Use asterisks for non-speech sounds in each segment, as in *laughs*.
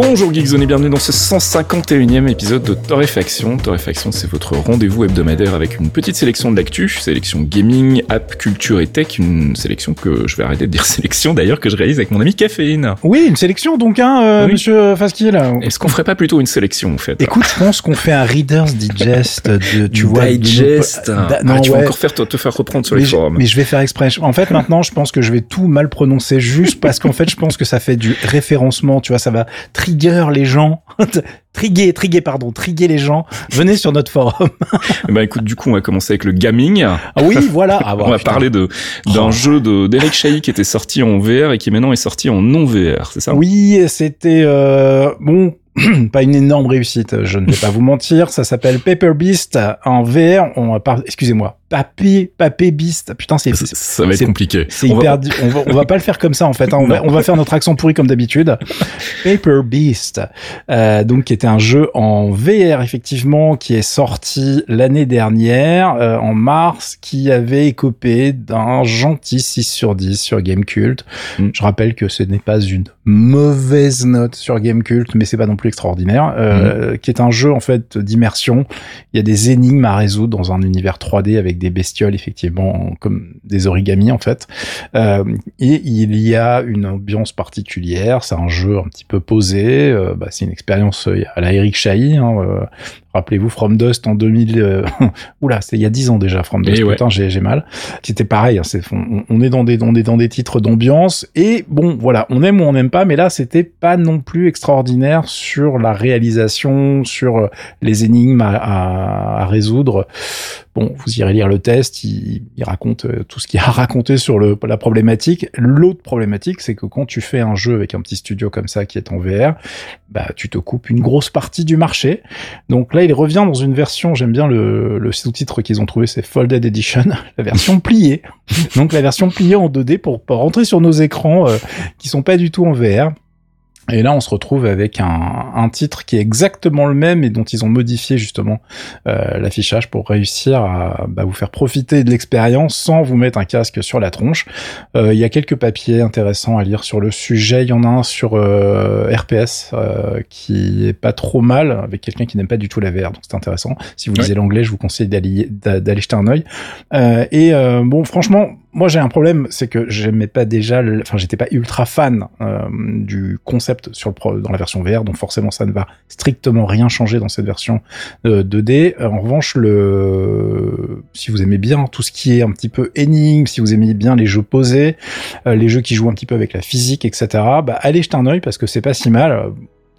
Bonjour Geekzone et bienvenue dans ce 151e épisode de Torréfaction. Torréfaction, c'est votre rendez-vous hebdomadaire avec une petite sélection de l'actu, sélection gaming, app, culture et tech, une sélection que je vais arrêter de dire *laughs* sélection d'ailleurs que je réalise avec mon ami Caféine. Oui, une sélection donc, hein, euh, Oui. monsieur Faskill. Est-ce qu'on ferait pas plutôt une sélection en fait? Écoute, je pense qu'on fait un Reader's Digest de, tu *laughs* vois, Digest. Ah, non, tu vas encore faire te, te faire reprendre sur mais, les je, forums. mais je vais faire exprès. En fait, maintenant, je pense que je vais tout mal prononcer juste parce qu'en fait, je pense que ça fait du référencement. Tu vois, ça va trigger les gens. *laughs* triguer, triguer, pardon, triguer les gens. Venez sur notre forum. *laughs* Eh ben écoute, du coup, on va commencer avec le gaming. Ah oui, voilà. Ah, *laughs* on va putain. parler de d'un Oh. jeu de d'Eric Chahi qui était sorti en VR et qui maintenant est sorti en non VR, c'est ça? Oui, c'était euh, bon, *clears throat* pas une énorme réussite. Je ne vais pas vous mentir. Ça s'appelle Paper Beast en VR. On excusez-moi, Papé, Papé Beast. Putain, c'est Ça, ça va être compliqué. C'est va- hyper. On va, on va pas le faire comme ça en fait. hein. On, va, Non. on va faire notre accent pourri comme d'habitude. Paper Beast, euh, donc qui était un jeu en VR effectivement, qui est sorti l'année dernière euh, en mars, qui avait écopé d'un gentil 6 sur 10 sur Gamecult. Mm. Je rappelle que ce n'est pas une mauvaise note sur Gamecult, mais c'est pas non plus extraordinaire. Euh, Qui est un jeu en fait d'immersion. Il y a des énigmes à résoudre dans un univers 3D avec des bestioles effectivement comme des origamis en fait. Euh, et il y a une ambiance particulière. C'est un jeu un petit peu posé. Euh, bah, c'est une expérience euh, à la Eric. Hein, Rappelez-vous From Dust en 2000. euh, *laughs* Oula, c'était il y a 10 ans déjà From Dust. Et ouais. Putain, j'ai j'ai mal. C'était pareil. hein, c'est on, on est dans des on est dans des titres d'ambiance et bon voilà, on aime ou on n'aime pas, mais là c'était pas non plus extraordinaire sur la réalisation, sur euh, les énigmes à, à- à résoudre. Bon, vous irez lire le test, il, il raconte euh, tout ce qu'il a à raconter sur le, la problématique. L'autre problématique, c'est que quand tu fais un jeu avec un petit studio comme ça qui est en VR, bah tu te coupes une grosse partie du marché. Donc là, il revient dans une version, j'aime bien le, sous-titre qu'ils ont trouvé, c'est Folded Edition, *laughs* la version pliée. Donc la version pliée en 2D pour, pour rentrer sur nos écrans euh, qui sont pas du tout en VR. Et là, on se retrouve avec un, un titre qui est exactement le même et dont ils ont modifié justement euh, l'affichage pour réussir à bah, vous faire profiter de l'expérience sans vous mettre un casque sur la tronche. Euh, Il y a quelques papiers intéressants à lire sur le sujet. Il y en a un sur euh, RPS euh, qui est pas trop mal avec quelqu'un qui n'aime pas du tout la VR, donc c'est intéressant. Si vous Ouais. lisez l'anglais, je vous conseille d'aller d'a- d'aller jeter un œil. Euh, et euh, bon, franchement, moi j'ai un problème, c'est que j'aimais pas déjà, enfin j'étais pas ultra fan euh, du concept sur le pro, dans la version VR, donc forcément ça ne va strictement rien changer dans cette version euh, 2D. Euh, en revanche, le si vous aimez bien tout ce qui est un petit peu énigme, si vous aimez bien les jeux posés, euh, les jeux qui jouent un petit peu avec la physique, etc. Bah allez jeter un œil parce que c'est pas si mal.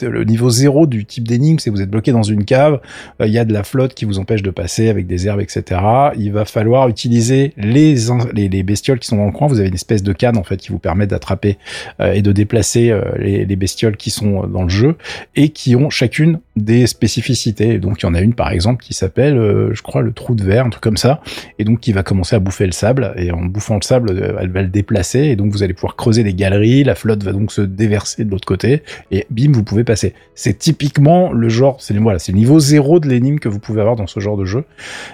Euh, Le niveau zéro du type d'énigme, c'est vous êtes bloqué dans une cave, euh, il y a de la flotte qui vous empêche de passer avec des herbes, etc. Il va falloir utiliser les, les, les bestioles qui sont dans le coin. Vous avez une espèce de canne en fait qui vous permet d'attraper euh, et de déplacer euh, les, les bestioles qui sont euh, dans le jeu et qui ont chacune des spécificités. Donc il y en a une par exemple qui s'appelle, je crois, le trou de verre, un truc comme ça, et donc qui va commencer à bouffer le sable. Et en bouffant le sable, elle va le déplacer et donc vous allez pouvoir creuser des galeries. La flotte va donc se déverser de l'autre côté et bim, vous pouvez C'est typiquement le genre, c'est voilà, le niveau zéro de l'énigme que vous pouvez avoir dans ce genre de jeu.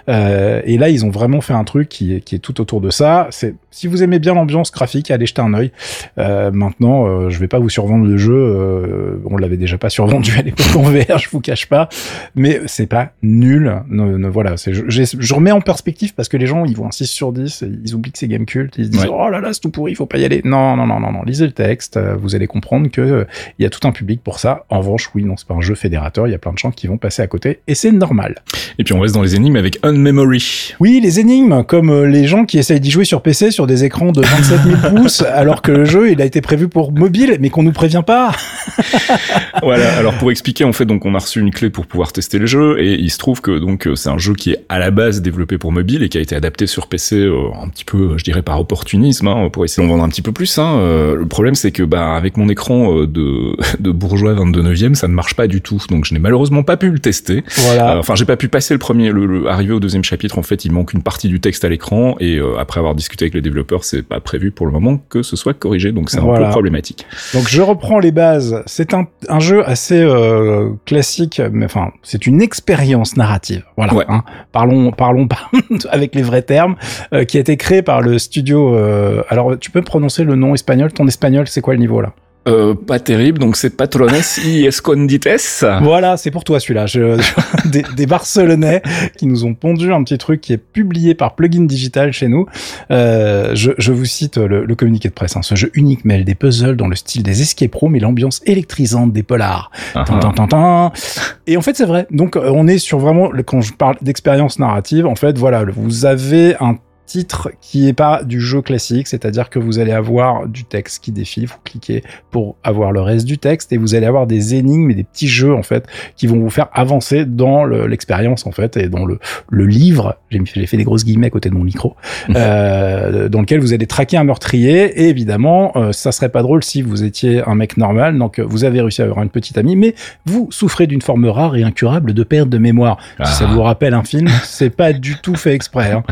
Euh, et là, ils ont vraiment fait un truc qui est, qui est tout autour de ça. C'est si vous aimez bien l'ambiance graphique, allez jeter un œil. Euh, maintenant, euh, je vais pas vous survendre le jeu. euh, on l'avait déjà pas survendu à l'époque en VR, je vous cache pas. Mais c'est pas nul. Ne- ne- voilà, je, remets en perspective parce que les gens, ils voient un 6 sur 10, et ils oublient que c'est game cult, ils se disent Ouais. oh là là, c'est tout pourri, il faut pas y aller. Non, non, non, non, non. Lisez le texte, vous allez comprendre que il y a tout un public pour ça. En revanche, oui, non, c'est pas un jeu fédérateur. Il y a plein de gens qui vont passer à côté et c'est normal. Et puis on reste dans les énigmes avec Unmemory. Oui, les énigmes, comme euh, les gens qui essayent d'y jouer sur PC sur des écrans de 27 000 *laughs* pouces, alors que le jeu, il a été prévu pour mobile, mais qu'on nous prévient pas. *laughs* voilà. Alors pour expliquer, en fait, donc on a reçu une clé pour pouvoir tester le jeu et il se trouve que donc euh, c'est un jeu qui est à la base développé pour mobile et qui a été adapté sur PC euh, un petit peu, je dirais par opportunisme, hein, pour essayer d'en vendre un petit peu plus. Hein. Euh, le problème c'est que bah avec mon écran de, *laughs* de bourgeois de 9 ça ne marche pas du tout. Donc je n'ai malheureusement pas pu le tester. Voilà. Euh, enfin, j'ai pas pu passer le premier, le, arriver au deuxième chapitre. En fait, il manque une partie du texte à l'écran et euh, après avoir discuté avec les développeurs, c'est pas prévu pour le moment que ce soit corrigé. Donc c'est un peu problématique. Donc je reprends les bases. C'est un, un jeu assez euh, classique, mais enfin c'est une expérience narrative. Voilà. Hein. Parlons parlons *laughs* avec les vrais termes, qui a été créé par le studio. alors tu peux prononcer le nom espagnol? Ton espagnol, c'est quoi le niveau là? Euh, pas terrible, donc c'est Patrones y *laughs* Escondites. Voilà, c'est pour toi celui-là. Je, *laughs* des, des, Barcelonais qui nous ont pondu un petit truc qui est publié par Plugin Digital chez nous. Euh, je, je, vous cite le, le communiqué de presse. Hein. Ce jeu unique mêle des puzzles dans le style des escape rooms et l'ambiance électrisante des polars. Uh Et en fait, c'est vrai. Donc, euh, on est sur vraiment, quand je parle d'expérience narrative, en fait, voilà, vous avez un titre qui est pas du jeu classique, c'est-à-dire que vous allez avoir du texte qui défile, vous cliquez pour avoir le reste du texte et vous allez avoir des énigmes et des petits jeux en fait qui vont vous faire avancer dans l'expérience en fait et dans le, le livre, j'ai fait des grosses guillemets à côté de mon micro, *laughs* euh, dans lequel vous allez traquer un meurtrier et évidemment euh, ça serait pas drôle si vous étiez un mec normal, donc vous avez réussi à avoir une petite amie, mais vous souffrez d'une forme rare et incurable de perte de mémoire. Si ça ah. vous rappelle un film, c'est pas du tout fait exprès. Hein.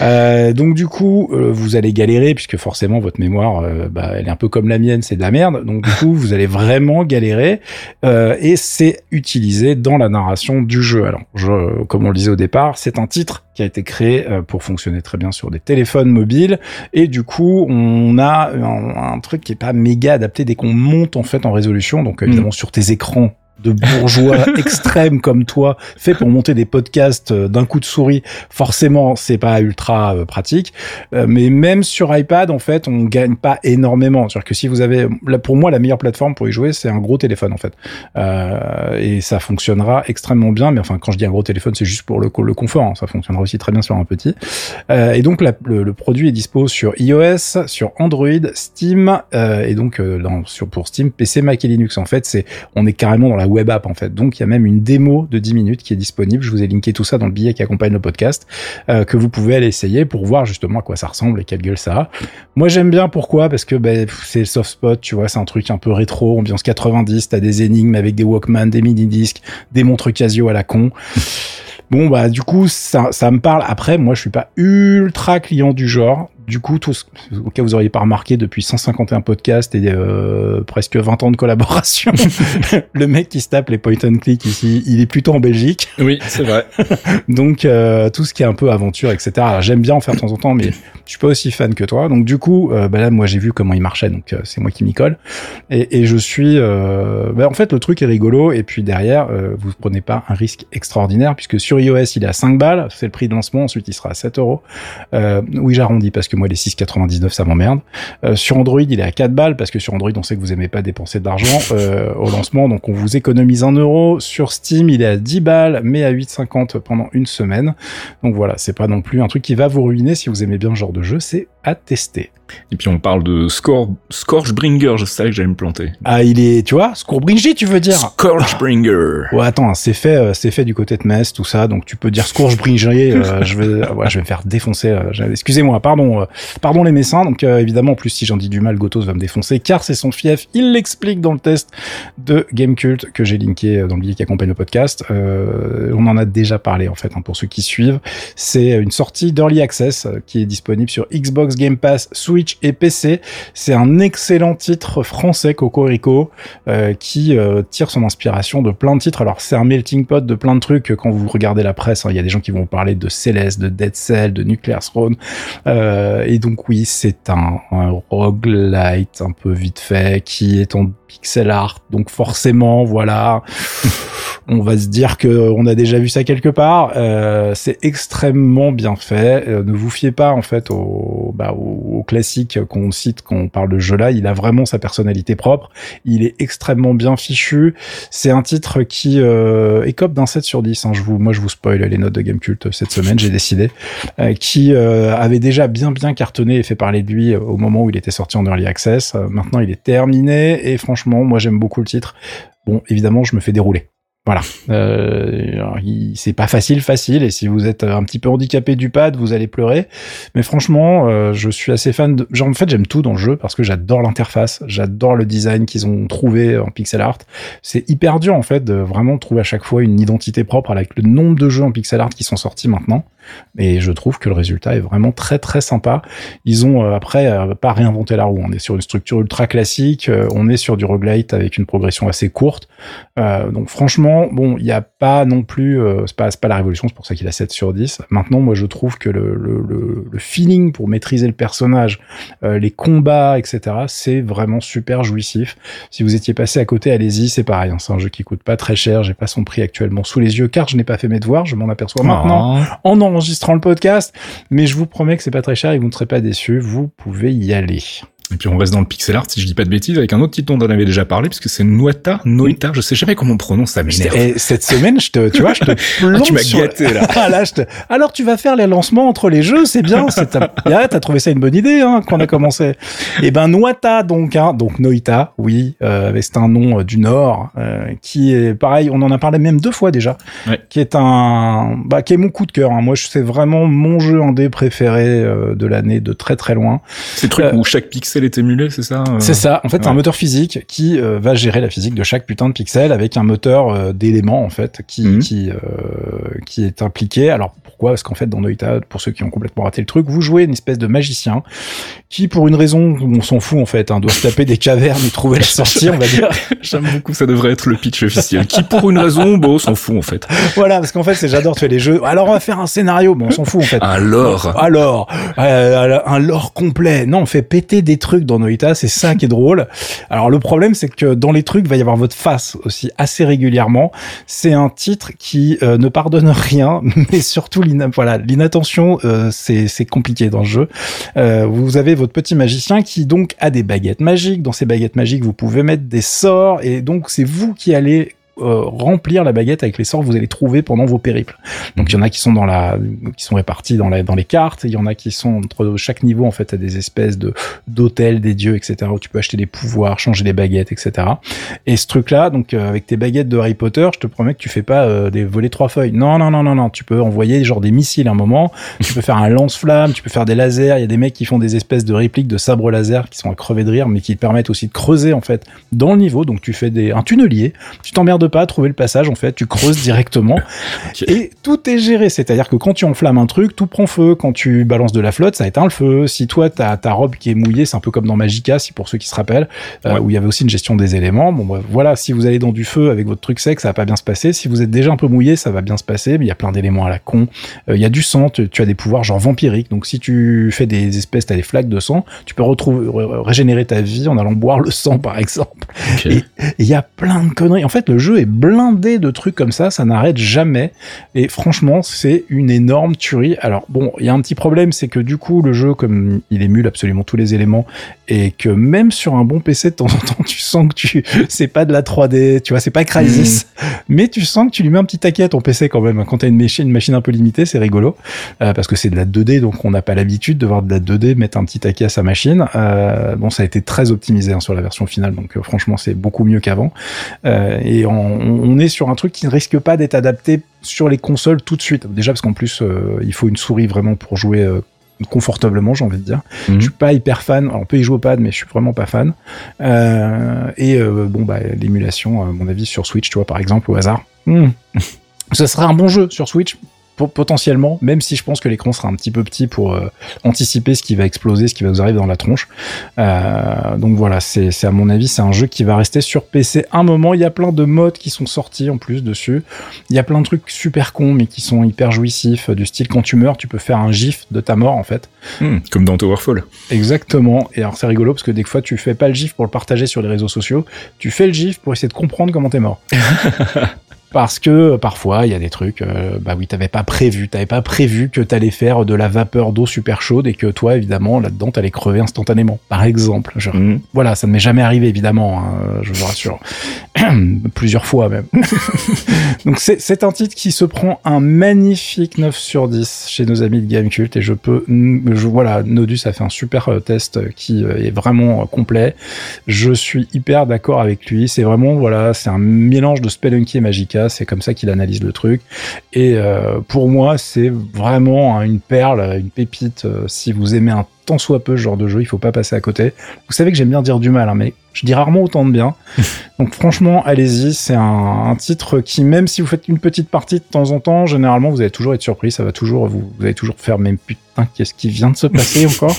Euh, *laughs* euh, donc du coup, euh, vous allez galérer puisque forcément votre mémoire, euh, bah, elle est un peu comme la mienne, c'est de la merde. Donc du coup, *laughs* vous allez vraiment galérer et c'est utilisé dans la narration du jeu. Alors, je, comme on le disait au départ, c'est un titre qui a été créé pour fonctionner très bien sur des téléphones mobiles et du coup, on a un, truc qui est pas méga adapté dès qu'on monte en fait en résolution. Donc évidemment, mm. sur tes écrans de bourgeois *laughs* extrêmes comme toi, fait pour monter des podcasts euh, d'un coup de souris, forcément, c'est pas ultra euh, pratique. Euh, mais même sur iPad, en fait, on gagne pas énormément. C'est-à-dire que si vous avez, là, pour moi, la meilleure plateforme pour y jouer, c'est un gros téléphone, en fait. et ça fonctionnera extrêmement bien. Mais enfin, quand je dis un gros téléphone, c'est juste pour le, le confort. Hein. Ça fonctionnera aussi très bien sur un petit. et donc, le, produit est dispo sur iOS, sur Android, Steam, et donc dans, sur, pour Steam, PC, Mac et Linux. En fait, c'est, on est carrément dans la web app en fait. Donc il y a même une démo de 10 minutes qui est disponible. Je vous ai linké tout ça dans le billet qui accompagne le podcast euh, que vous pouvez aller essayer pour voir justement à quoi ça ressemble et quelle gueule ça a. Moi j'aime bien pourquoi? Parce que ben, c'est le soft spot, tu vois, c'est un truc un peu rétro, ambiance 90, t'as des énigmes avec des Walkman, des mini disques, des montres Casio à la con. *laughs* Bon bah du coup ça, ça me parle. Après moi je suis pas ultra client du genre. Du coup, tout au cas où vous auriez pas remarqué, depuis 151 podcasts et euh, presque 20 ans de collaboration, *laughs* le mec qui se tape les point and click ici, il est plutôt en Belgique. Oui, c'est vrai. *laughs* Donc euh, tout ce qui est un peu aventure, etc. J'aime bien en faire de temps en temps, mais je suis pas aussi fan que toi. Donc du coup, euh, bah là, moi j'ai vu comment il marchait, donc c'est moi qui m'y colle. Et, et, je suis, bah, en fait, le truc est rigolo. Et puis derrière, vous prenez pas un risque extraordinaire puisque sur iOS il est à 5 balles, c'est le prix de lancement. Ensuite, il sera à 7 euros. oui, j'arrondis parce que moi les 6,99 ça m'emmerde. Euh, sur Android il est à 4 balles parce que sur Android on sait que vous aimez pas dépenser d'argent *laughs* euh, au lancement donc on vous économise 1 euro. Sur Steam il est à 10 balles mais à 8,50 pendant une semaine. Donc voilà c'est pas non plus un truc qui va vous ruiner si vous aimez bien ce genre de jeu c'est à tester. Et puis on parle de Score, Scorchbringer, je savais que j'allais me planter. Ah, il est, tu vois, Scorchbringer, tu veux dire? Scorchbringer. Ouais, attends, c'est fait, euh, c'est fait du côté de Metz, tout ça, donc tu peux dire Scorchbringer. euh, je vais, *laughs* ouais, je vais me faire défoncer. Euh, excusez-moi, pardon, pardon les Messins. Donc évidemment, en plus si j'en dis du mal, Gotos va me défoncer, car c'est son fief. Il l'explique dans le test de Gamecult que j'ai linké dans le billet qui accompagne le podcast. on en a déjà parlé en fait, hein, pour ceux qui suivent. C'est une sortie d'early access qui est disponible sur Xbox Game Pass, Switch et PC. C'est un excellent titre français, Cocorico, euh, qui euh, tire son inspiration de plein de titres. Alors c'est un melting pot de plein de trucs. Quand vous regardez la presse, hein, il y a des gens qui vont parler de Celeste, de Dead Cell, de Nuclear Throne. Euh, et donc oui, c'est un, un roguelite un peu vite fait qui est en pixel art. Donc forcément, voilà, *laughs* on va se dire que on a déjà vu ça quelque part. Euh, c'est extrêmement bien fait. Euh, ne vous fiez pas en fait au, bah, au, classique qu'on cite quand on parle de jeu là. Il a vraiment sa personnalité propre. Il est extrêmement bien fichu. C'est un titre qui euh, écope d'un 7 sur 10. Hein. Je vous, moi, je vous spoil les notes de Gamecult cette semaine. J'ai décidé euh, qui euh, avait déjà bien bien cartonné et fait parler de lui au moment où il était sorti en early access. maintenant, il est terminé et franchement, moi, j'aime beaucoup le titre. Bon, évidemment, je me fais dérouler. Voilà, euh, c'est pas facile, facile, et si vous êtes un petit peu handicapé du pad, vous allez pleurer. Mais franchement, euh, je suis assez fan. De... Genre, en fait, j'aime tout dans le jeu parce que j'adore l'interface, j'adore le design qu'ils ont trouvé en pixel art. C'est hyper dur en fait de vraiment trouver à chaque fois une identité propre avec le nombre de jeux en pixel art qui sont sortis maintenant. Et je trouve que le résultat est vraiment très très sympa. Ils ont euh, après euh, pas réinventé la roue. On est sur une structure ultra classique. Euh, on est sur du roguelite avec une progression assez courte. donc franchement, bon, il n'y a pas non plus, c'est pas, pas la révolution, c'est pour ça qu'il a 7 sur 10. Maintenant, moi je trouve que le, le, le, feeling pour maîtriser le personnage, les combats, etc., c'est vraiment super jouissif. Si vous étiez passé à côté, allez-y, c'est pareil. Hein. c'est un jeu qui coûte pas très cher. J'ai pas son prix actuellement sous les yeux car je n'ai pas fait mes devoirs. Je m'en aperçois maintenant oh. en enregistrant le podcast. Mais je vous promets que c'est pas très cher et vous ne serez pas déçus. Vous pouvez y aller. Et puis on reste dans le pixel art, si je dis pas de bêtises, avec un autre titre dont on avait déjà parlé, puisque c'est Noita, Noita, je sais jamais comment on prononce, ça m'énerve. Et cette semaine, je te, tu vois, je te *laughs* ah, tu m'as gâté là. *laughs* ah, là je te... Alors tu vas faire les lancements entre les jeux, c'est bien. C'est *laughs* t'as trouvé ça une bonne idée hein, quand on a commencé. Et eh ben Noita donc, hein, donc Noita, oui, euh, c'est un nom euh, du Nord euh, qui est pareil. On en a parlé même deux fois déjà. Ouais. Qui est un, bah, qui est mon coup de cœur. Hein. Moi, c'est vraiment mon jeu indé préféré de l'année de très très loin. C'est truc où chaque pixel est émulé, c'est ça euh C'est ça. En fait, c'est un moteur physique qui euh, va gérer la physique de chaque putain de pixel avec un moteur euh, d'éléments en fait qui mhm. qui qui est impliqué. Alors pourquoi? Parce qu'en fait, dans Noita, pour ceux qui ont complètement raté le truc, vous jouez une espèce de magicien qui, pour une raison, on s'en fout en fait, hein, doit se taper des cavernes et trouver la sortie, on va dire. *laughs* J'aime beaucoup, ça devrait être le pitch officiel. Qui, pour une raison, bon, on s'en fout en fait. Voilà, parce qu'en fait, c'est j'adore faire les jeux. Alors, on va faire un scénario, bon, on s'en fout en fait. Un lore. Alors, un lore complet. Non, on fait péter des trucs dans Noita, c'est ça qui est drôle. Alors le problème c'est que dans les trucs va y avoir votre face aussi assez régulièrement. C'est un titre qui euh, ne pardonne rien, *laughs* mais surtout l'inattention euh, c'est compliqué dans le jeu. Euh, vous avez votre petit magicien qui donc a des baguettes magiques. Dans ces baguettes magiques vous pouvez mettre des sorts et donc c'est vous qui allez euh, remplir la baguette avec les sorts que vous allez trouver pendant vos périples. Donc il y en a qui sont dans la, qui sont répartis dans la, dans les cartes. Il y en a qui sont entre chaque niveau en fait à des espèces de d'hôtels des dieux, etc. Où tu peux acheter des pouvoirs, changer les baguettes, etc. Et ce truc-là, donc euh, avec tes baguettes de Harry Potter, je te promets que tu fais pas euh, des voler trois feuilles. Non, non, non, non, non. Tu peux envoyer genre des missiles à un moment. tu peux faire un lance-flamme. Tu peux faire des lasers. Il y a des mecs qui font des espèces de répliques de sabres laser qui sont à crever de rire, mais qui permettent aussi de creuser en fait dans le niveau. Donc tu fais des un tunnelier. Tu t'emmerdes pas à trouver le passage en fait, tu creuses directement *laughs* et tout est géré. C'est-à-dire que quand tu enflammes un truc, tout prend feu. Quand tu balances de la flotte, ça éteint le feu. Si toi t'as ta robe qui est mouillée, c'est un peu comme dans Magica, si pour ceux qui se rappellent, euh, où il y avait aussi une gestion des éléments. Bon bah, voilà, si vous allez dans du feu avec votre truc sec, ça va pas bien se passer. Si vous êtes déjà un peu mouillé, ça va bien se passer. Mais il y a plein d'éléments à la con. Euh, il y a du sang, tu, as des pouvoirs genre vampiriques. Donc si tu fais des espèces, t'as des flaques de sang, tu peux retrouver régénérer ta vie en allant boire le sang par exemple. Et il y a plein de conneries. En fait, le jeu est blanc de trucs comme ça, ça n'arrête jamais. Et franchement, c'est une énorme tuerie. Alors bon, il y a un petit problème, c'est que du coup, le jeu, comme il émule absolument tous les éléments, et que même sur un bon PC, de temps en temps, *laughs* tu sens que tu, c'est pas de la 3D, tu vois, c'est pas Crysis, mmh. mais tu sens que tu lui mets un petit taquet à ton PC quand même. Quand t'as une machine, une machine un peu limitée, c'est rigolo, euh, parce que c'est de la 2D, donc on n'a pas l'habitude de voir de la 2D mettre un petit taquet à sa machine. Euh, bon, ça a été très optimisé hein, sur la version finale, donc euh, franchement, c'est beaucoup mieux qu'avant. et on, on, est sur un truc qui ne risque pas d'être adapté sur les consoles tout de suite. Déjà parce qu'en plus, il faut une souris vraiment pour jouer confortablement, j'ai envie de dire. Mhm. Je suis pas hyper fan. on peut y jouer au pad, mais je suis vraiment pas fan. Euh, et euh, bon, bah, l'émulation, à mon avis, sur Switch, tu vois, par exemple, au hasard. Hmm. Ce serait un bon jeu sur Switch, potentiellement, même si je pense que l'écran sera un petit peu petit pour euh, anticiper ce qui va exploser, ce qui va vous arriver dans la tronche. Euh, donc voilà, c'est à mon avis, c'est un jeu qui va rester sur PC un moment. Il y a plein de modes qui sont sortis en plus dessus. Il y a plein de trucs super cons, mais qui sont hyper jouissifs, du style quand tu meurs, tu peux faire un gif de ta mort en fait. Hmm, comme dans Towerfall. Exactement. Et alors c'est rigolo parce que des fois tu fais pas le gif pour le partager sur les réseaux sociaux, tu fais le gif pour essayer de comprendre comment t'es mort. *laughs* parce que parfois il y a des trucs euh, bah oui t'avais pas prévu. T'avais pas prévu que t'allais faire de la vapeur d'eau super chaude et que toi évidemment là-dedans t'allais crever instantanément. Par exemple mm. voilà ça ne m'est jamais arrivé évidemment hein, je vous rassure. *clears throat* Plusieurs fois même. *laughs* Donc c'est un titre qui se prend un magnifique 9 sur 10 chez nos amis de Gamecult et je peux je, voilà Nodus a fait un super euh, test qui euh, est vraiment complet. Je suis hyper d'accord avec lui. C'est vraiment voilà c'est un mélange de Spelunky et Magica c'est comme ça qu'il analyse le truc. Et pour moi, c'est vraiment une perle, une pépite. si vous aimez un tant soit peu ce genre de jeu, il faut pas passer à côté. Vous savez que j'aime bien dire du mal, hein, mais je dis rarement autant de bien. *laughs* Donc franchement, allez-y, c'est un, titre qui, même si vous faites une petite partie de temps en temps, généralement vous allez toujours être surpris, ça va toujours, vous, vous allez toujours faire même putain, qu'est-ce qui vient de se passer *laughs* encore?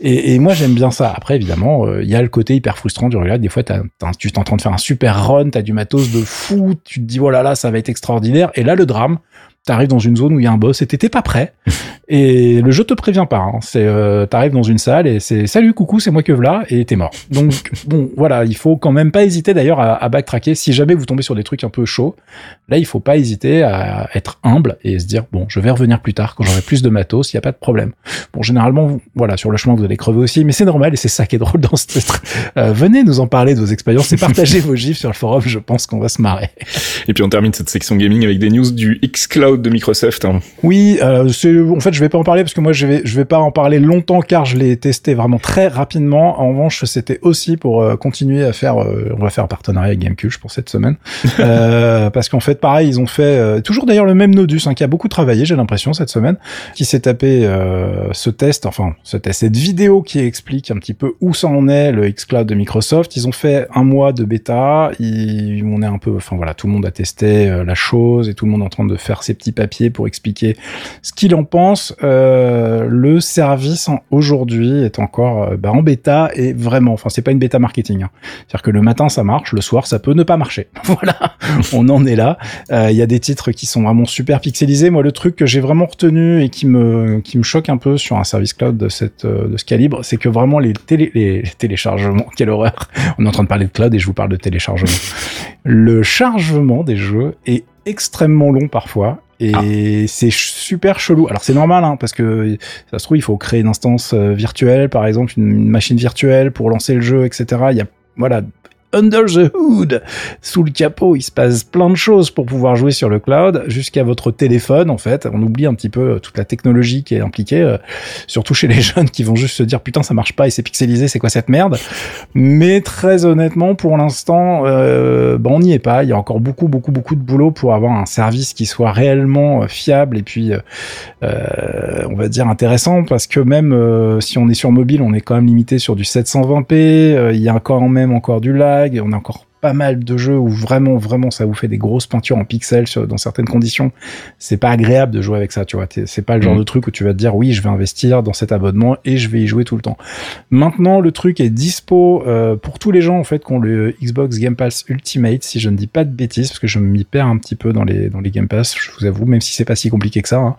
Et, moi j'aime bien ça. Après évidemment, euh, il y a le côté hyper frustrant du regard. Des fois, tu es en train de faire un super run, t'as du matos de fou, tu te dis voilà oh là, ça va être extraordinaire. Et là, le drame, t'arrives dans une zone où il y a un boss et t'étais pas prêt. *laughs* Et le jeu te prévient pas. Hein. C'est, euh, t'arrives dans une salle et c'est salut, coucou, c'est moi que voilà et t'es mort. Donc *laughs* bon, voilà, il faut quand même pas hésiter d'ailleurs à, à, backtracker. Si jamais vous tombez sur des trucs un peu chauds, là il faut pas hésiter à être humble et se dire bon, je vais revenir plus tard quand j'aurai plus de matos, il y a pas de problème. Bon, généralement, voilà, sur le chemin vous allez crever aussi, mais c'est normal et c'est ça qui est drôle dans ce titre. Euh, venez nous en parler de vos expériences et partagez *laughs* vos gifs sur le forum. Je pense qu'on va se marrer. Et puis on termine cette section gaming avec des news du xCloud de Microsoft. Hein. Oui, euh, en fait je vais pas en parler parce que moi je vais je vais pas en parler longtemps car je l'ai testé vraiment très rapidement. En revanche, c'était aussi pour euh, continuer à faire euh, on va faire un partenariat avec Gamecube pour cette semaine *laughs* parce qu'en fait pareil, ils ont fait toujours d'ailleurs le même Nodus hein, qui a beaucoup travaillé, j'ai l'impression cette semaine, qui s'est tapé ce test enfin ce test cette vidéo qui explique un petit peu où ça en est le xCloud de Microsoft. Ils ont fait un mois de bêta, ils, on est un peu enfin voilà, tout le monde a testé la chose et tout le monde est en train de faire ses petits papiers pour expliquer ce qu'il en pense. Euh, le service aujourd'hui est encore euh, bah, en bêta et vraiment, enfin c'est pas une bêta marketing. Hein. C'est-à-dire que le matin ça marche, le soir ça peut ne pas marcher. *laughs* voilà, on en est là. Euh, il y a des titres qui sont vraiment super pixelisés. Moi le truc que j'ai vraiment retenu et qui me qui me choque un peu sur un service cloud de cette de ce calibre, c'est que vraiment les, télé, les téléchargements, quelle horreur. On est en train de parler de cloud et je vous parle de téléchargement. le chargement des jeux est extrêmement long parfois et ah. c'est super chelou. Alors c'est normal, hein, parce que ça se trouve, il faut créer une instance euh, virtuelle, par exemple, une machine virtuelle pour lancer le jeu, etc. Il y a voilà under the hood, sous le capot, il se passe plein de choses pour pouvoir jouer sur le cloud, jusqu'à votre téléphone en fait. On oublie un petit peu euh, toute la technologie qui est impliquée, euh, surtout chez les *laughs* jeunes qui vont juste se dire putain ça marche pas et c'est pixelisé, c'est quoi cette merde? Mais très honnêtement, pour l'instant, euh, on n'y est pas. Il y a encore beaucoup beaucoup beaucoup de boulot pour avoir un service qui soit réellement euh, fiable et puis on va dire intéressant parce que même si on est sur mobile, on est quand même limité sur du 720p. Il y a quand même encore du on a encore pas mal de jeux où vraiment, vraiment, ça vous fait des grosses peintures en pixels dans certaines conditions. C'est pas agréable de jouer avec ça, tu vois. C'est pas le genre mm. de truc où tu vas te dire, oui, je vais investir dans cet abonnement et je vais y jouer tout le temps. Maintenant, le truc est dispo euh, pour tous les gens, en fait, qui ont le Xbox Game Pass Ultimate, si je ne dis pas de bêtises, parce que je m'y perds un petit peu dans les, dans les Game Pass, je vous avoue, même si c'est pas si compliqué que ça. Hein.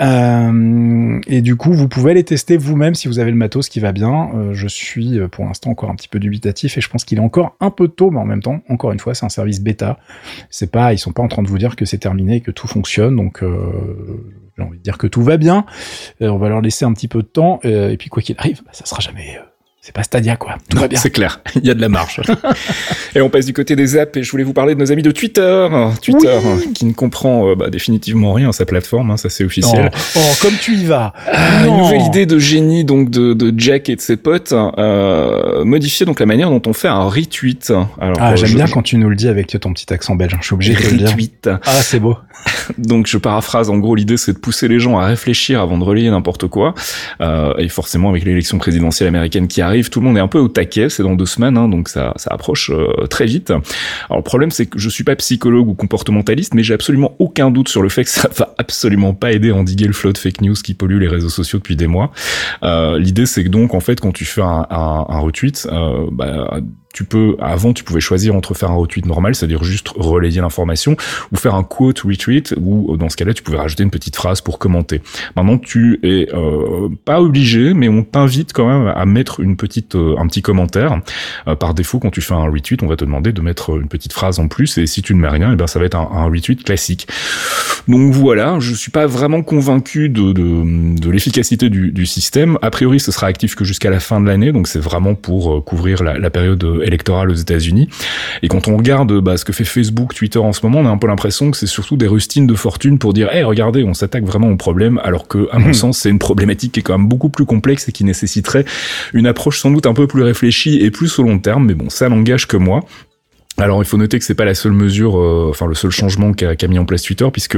Euh, et du coup, vous pouvez les tester vous-même si vous avez le matos qui va bien. Euh, je suis pour l'instant encore un petit peu dubitatif et je pense qu'il est encore un peu tôt, mais en même encore une fois, c'est un service bêta. C'est pas, ils sont pas en train de vous dire que c'est terminé, que tout fonctionne. Donc, euh, j'ai envie de dire que tout va bien. Euh, on va leur laisser un petit peu de temps. Euh, et puis, quoi qu'il arrive, bah, ça sera jamais c'est pas Stadia quoi. Tout va bien. C'est clair. *laughs* Il y a de la marge. et on passe du côté des apps et je voulais vous parler de nos amis de Twitter. Twitter qui ne comprend euh, bah, définitivement rien à sa plateforme, hein, ça c'est officiel. Oh, oh, comme tu y vas. Ah, une nouvelle idée de génie donc de, de Jack et de ses potes euh, modifier donc la manière dont on fait un retweet. Alors, ah, j'aime bien quand tu nous le dis avec ton petit accent belge. Je suis obligé de le dire. Ah, c'est beau. *laughs* donc je paraphrase. En gros, l'idée c'est de pousser les gens à réfléchir avant de relayer n'importe quoi. Euh, et forcément avec l'élection présidentielle américaine qui arrive tout le monde est un peu au taquet, c'est dans deux semaines, hein, donc ça, ça approche euh, très vite. Alors le problème c'est que je suis pas psychologue ou comportementaliste, mais j'ai absolument aucun doute sur le fait que ça va absolument pas aider à endiguer le flot de fake news qui pollue les réseaux sociaux depuis des mois. Euh, L'idée c'est que donc en fait quand tu fais un retweet, euh, bah, tu peux, avant, tu pouvais choisir entre faire un retweet normal, c'est-à-dire juste relayer l'information, ou faire un quote retweet, où dans ce cas-là, tu pouvais rajouter une petite phrase pour commenter. Maintenant, tu es euh, pas obligé, mais on t'invite quand même à mettre une petite, euh, un petit commentaire. Euh, par défaut, quand tu fais un retweet, on va te demander de mettre une petite phrase en plus, et si tu ne mets rien, et eh ben ça va être un, un retweet classique. Donc voilà, je suis pas vraiment convaincu de, de, de l'efficacité du, du, système. A priori, ce sera actif que jusqu'à la fin de l'année, donc c'est vraiment pour couvrir la, la période électorale aux États-Unis. Et quand on regarde bah, ce que fait Facebook, Twitter en ce moment, on a un peu l'impression que c'est surtout des rustines de fortune pour dire, hey, regardez, on s'attaque vraiment au problème, alors que, à mon mhm. sens, c'est une problématique qui est quand même beaucoup plus complexe et qui nécessiterait une approche sans doute un peu plus réfléchie et plus au long terme. Mais bon, ça n'engage que moi. Alors il faut noter que c'est pas la seule mesure, euh, enfin le seul changement qu'a mis en place Twitter, puisque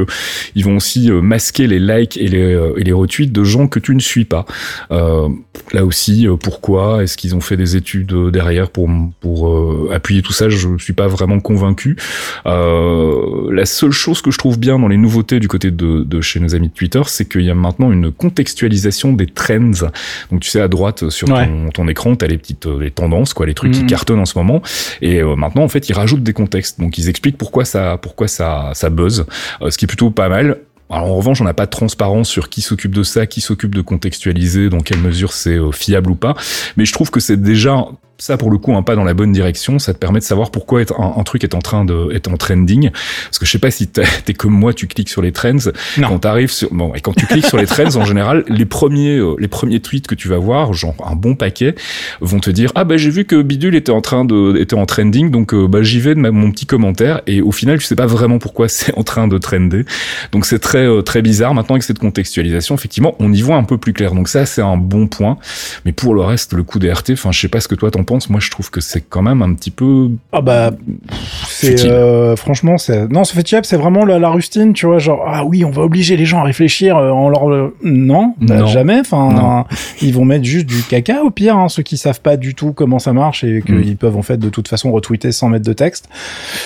ils vont aussi euh, masquer les likes et les, euh, et les retweets de gens que tu ne suis pas. là aussi, pourquoi Est-ce qu'ils ont fait des études derrière pour pour appuyer tout ça? Je ne suis pas vraiment convaincu. la seule chose que je trouve bien dans les nouveautés du côté de, de chez nos amis de Twitter, c'est qu'il y a maintenant une contextualisation des trends. Donc tu sais à droite sur ton, ton écran, t'as les petites les tendances, quoi, les trucs qui mmh. cartonnent en ce moment. Et maintenant en fait ils rajoutent des contextes. Donc ils expliquent pourquoi ça, pourquoi ça, ça buzz, euh, ce qui est plutôt pas mal. Alors en revanche, on n'a pas de transparence sur qui s'occupe de ça, qui s'occupe de contextualiser, dans quelle mesure c'est euh, fiable ou pas. Mais je trouve que c'est déjà ça pour le coup un pas dans la bonne direction. Ça te permet de savoir pourquoi un, un truc est en train de être en trending. Parce que je sais pas si t'es comme moi tu cliques sur les trends. Non. quand t'arrives sur bon et quand tu cliques sur les trends en général les premiers euh, les premiers tweets que tu vas voir genre un bon paquet vont te dire ah bah j'ai vu que bidule était en train de était en trending donc euh, bah j'y vais de mon petit commentaire. Et au final tu sais pas vraiment pourquoi *laughs* c'est en train de trender. Donc c'est très euh, très bizarre. Maintenant avec cette contextualisation effectivement on y voit un peu plus clair. Donc ça c'est un bon point. Mais pour le reste le coup des RT enfin je sais pas ce que toi t'en pense, moi je trouve que c'est quand même un petit peu. Ah bah, c'est euh, franchement, c'est non, ce fait c'est vraiment la, rustine, tu vois, genre ah oui, on va obliger les gens à réfléchir euh, en leur euh, non, bah, jamais. Enfin, ils vont mettre juste du caca au pire, hein, ceux qui savent pas du tout comment ça marche et qu'ils mm. peuvent en fait de toute façon retweeter sans mettre de texte.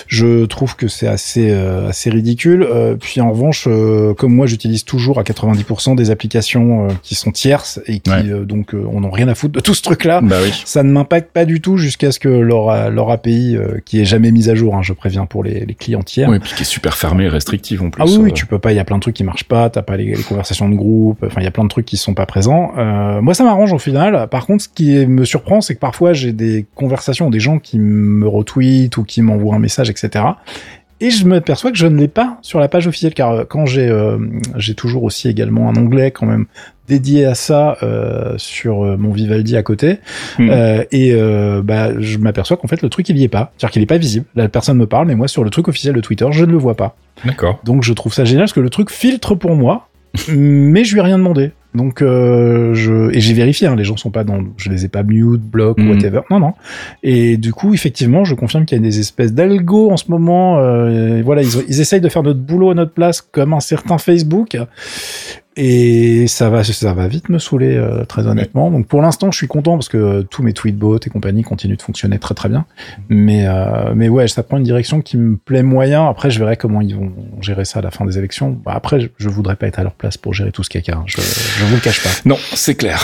Je trouve que c'est assez assez ridicule. puis en revanche, comme moi, j'utilise toujours à 90% des applications qui sont tierces et qui donc on n'a rien à foutre de tout ce truc-là. Bah oui. Ça ne m'impacte pas du tout jusqu'à ce que leur, leur API, euh, qui est jamais mise à jour, hein, je préviens pour les, les clients tiers. Oui, puis qui est super fermé et restrictive en plus. Ah oui, oui, euh. tu peux pas, il y a plein de trucs qui marchent pas, t'as pas les, conversations de groupe, enfin il y a plein de trucs qui sont pas présents. Euh, moi ça m'arrange au final. Par contre, ce qui me surprend, c'est que parfois j'ai des conversations, des gens qui me retweetent ou qui m'envoient un message, etc. Et je me perçois que je ne l'ai pas sur la page officielle, car euh, quand j'ai j'ai toujours aussi également un onglet quand même dédié à ça euh, sur euh, mon Vivaldi à côté. Hmm. Euh, et bah, je m'aperçois qu'en fait, le truc, il y est pas. C'est-à-dire qu'il est pas visible. La personne me parle, mais moi, sur le truc officiel de Twitter, je ne le vois pas. D'accord. Donc, je trouve ça génial parce que le truc filtre pour moi, *laughs* mais je lui ai rien demandé. Donc euh, je et j'ai vérifié, hein, les gens sont pas dans, je les ai pas mute, block, ou hmm. whatever. Non non. Et du coup effectivement, je confirme qu'il y a des espèces d'algo en ce moment. Euh, voilà, ils, ils essayent de faire notre boulot à notre place comme un certain Facebook. Et ça va, ça va vite me saouler, euh, très honnêtement. Donc pour l'instant, je suis content parce que tous mes tweetbots et compagnie continuent de fonctionner très très bien. Mais euh, mais ouais, ça prend une direction qui me plaît moyen. Après, je verrai comment ils vont gérer ça à la fin des élections. Bah, après, je, je voudrais pas être à leur place pour gérer tout ce caca. Hein. Je, je vous le cache pas. Non, c'est clair.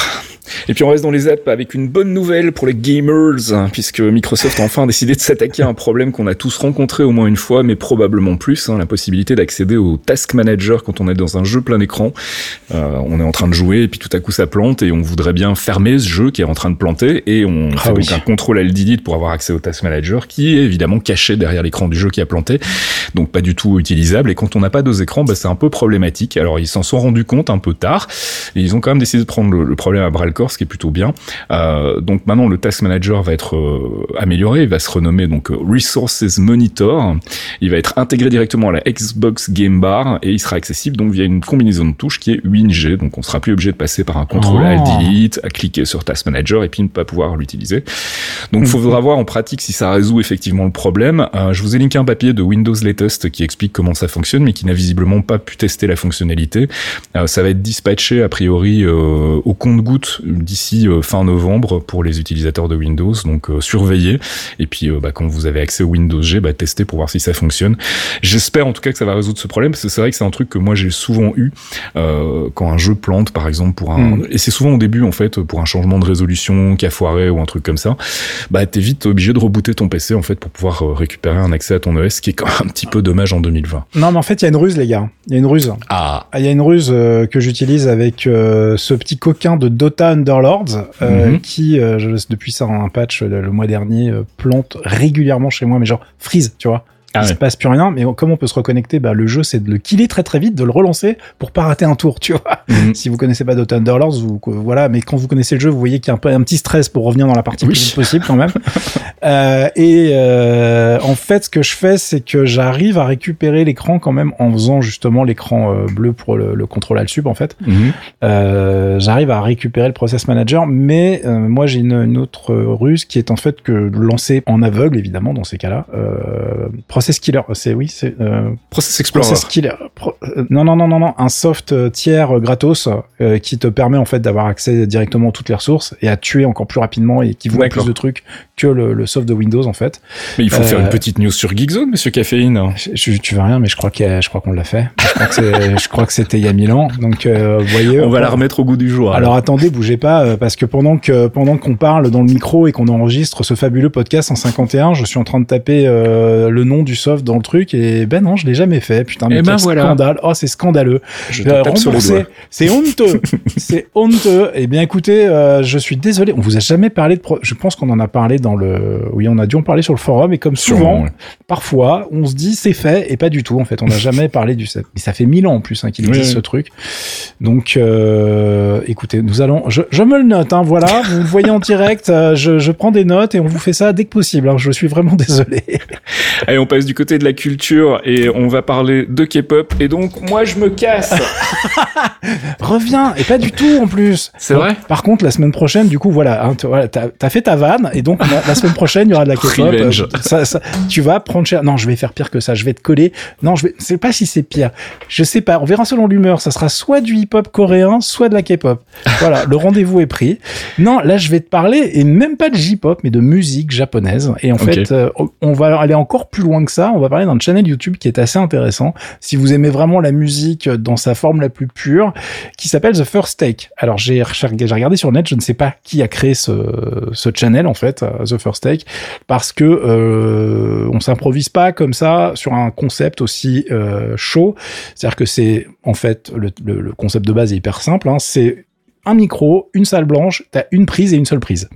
Et puis on reste dans les apps avec une bonne nouvelle pour les gamers, hein, puisque Microsoft a enfin *laughs* décidé de s'attaquer à un problème qu'on a tous rencontré au moins une fois, mais probablement plus, hein, la possibilité d'accéder au Task Manager quand on est dans un jeu plein écran. Euh, on est en train de jouer et puis tout à coup ça plante et on voudrait bien fermer ce jeu qui est en train de planter et on ah fait donc un contrôle alt delete pour avoir accès au Task Manager qui est évidemment caché derrière l'écran du jeu qui a planté, donc pas du tout utilisable. Et quand on n'a pas deux écrans, bah, c'est un peu problématique. Alors ils s'en sont rendus compte un peu tard et ils ont quand même décidé de prendre le, problème à bras le ce qui est plutôt bien. Euh, donc maintenant le Task Manager va être euh, amélioré, il va se renommer donc Resources Monitor. Il va être intégré directement à la Xbox Game Bar et il sera accessible donc via une combinaison de touches qui est WinG. Donc on sera plus obligé de passer par un contrôle oh. Alt Delete, à cliquer sur Task Manager et puis ne pas pouvoir l'utiliser. Donc il faudra voir en pratique si ça résout effectivement le problème. Euh, je vous ai linké un papier de Windows Latest qui explique comment ça fonctionne, mais qui n'a visiblement pas pu tester la fonctionnalité. ça va être dispatché a priori au compte-goutte d'ici euh, fin novembre pour les utilisateurs de Windows. Donc euh, surveillez. Et puis euh, bah, quand vous avez accès au Windows G, bah, testez pour voir si ça fonctionne. J'espère en tout cas que ça va résoudre ce problème parce que c'est vrai que c'est un truc que moi j'ai souvent eu quand un jeu plante par exemple pour un hmm. et c'est souvent au début en fait pour un changement de résolution qui a foiré ou un truc comme ça. Bah t'es vite obligé de rebooter ton PC en fait pour pouvoir récupérer un accès à ton OS, ce qui est quand même un petit peu dommage en 2020. Non mais en fait il y a une ruse les gars. Il y a une ruse. Ah. Il y a une ruse que j'utilise avec ce petit coquin de Dota Underlords euh, mhm. qui, euh, depuis ça un patch le, mois dernier, euh, plante régulièrement chez moi, mais genre freeze, tu vois. Il se passe plus rien. Mais comment on peut se reconnecter Bah le jeu c'est de le killer très très vite, de le relancer pour pas rater un tour, *laughs* tu vois. Mhm. Si vous connaissez pas The Thunderlords, vous voilà, mais quand vous connaissez le jeu, vous voyez qu'il y a un, peu, un petit stress pour revenir dans la partie Oui. plus vite possible quand même. *laughs* Euh, et euh, en fait, ce que je fais, c'est que j'arrive à récupérer l'écran quand même en faisant justement l'écran euh, bleu pour le, le contrôle alt sub en fait. Mhm. Euh, j'arrive à récupérer le process manager, mais euh, moi j'ai une, une autre ruse qui est en fait que de lancer en aveugle évidemment dans ces cas-là. Euh, process killer, c'est oui, c'est euh, Process Explorer. Process Killer. Pro- euh, non, non, non, non, non, un soft euh, tiers euh, gratos euh, qui te permet en fait d'avoir accès directement à toutes les ressources et à tuer encore plus rapidement et qui voit plus de trucs que le, le soft de Windows en fait. Mais il faut faire Euh, une petite news sur Geekzone, monsieur Caféine. Je, je- tu veux rien, mais je crois que je crois qu'on l'a fait. Je crois que c'était il y a mille ans. Donc, euh, voyez. On va la remettre au goût du jour. Alors attendez, bougez pas, euh, parce que pendant que pendant qu'on parle dans le micro et qu'on enregistre ce fabuleux podcast en 51, je suis en train de taper euh, le nom du soft dans le truc et ben non, je l'ai jamais fait. Putain, mais Eh ben voilà. scandale. Oh, c'est scandaleux. je Euh. C'est honteux. *laughs* c'est honteux. Eh bien, écoutez, euh, je suis désolé. On vous a jamais parlé de. pro- Je pense qu'on en a parlé dans le. Oui, on a dû en parler sur le forum. Et comme souvent, Sûrement, ouais. parfois, on se dit c'est fait et pas du tout. En fait, on n'a *laughs* jamais parlé du set. Mais ça fait mille ans en plus hein, qu'il existe oui. ce truc. Donc, euh, écoutez, nous allons. Je, je me le note. Hein, voilà, vous le voyez en direct. euh, je, je prends des notes et on vous fait ça dès que possible. hein, je suis vraiment *laughs* désolé. Allez, on passe du côté de la culture et on va parler de K-pop. Et donc, moi, je me casse. *laughs* Reviens et pas du tout en plus. C'est vrai? Par contre, la semaine prochaine, du coup, voilà, hein, tu- voilà, as fait ta vanne et donc la, la semaine prochaine, il y aura de la K-pop. Euh, ça- ça- tu vas prendre cher. Non, je vais faire pire que ça. Je vais te coller. Non, je vais. sais pas si c'est pire. Je sais pas. On verra selon l'humeur. Ça sera soit du hip-hop coréen, soit de la K-pop. Voilà, le rendez-vous est pris. Non, là, je vais te parler et même pas de J-pop, mais de musique japonaise. Et en fait, euh, on va aller encore plus loin ça. On va parler d'un channel YouTube qui est assez intéressant. Si vous aimez vraiment la musique dans sa forme la plus pure, qui s'appelle The First Take. Alors j'ai regardé sur le net, je ne sais pas qui a créé ce, ce channel en fait, euh, The First Take, parce que euh, on s'improvise pas comme ça sur un concept aussi euh, chaud. C'est-à-dire que c'est en fait le concept de base est hyper simple. Hein, c'est un micro, une salle blanche, t'as une prise et une seule prise.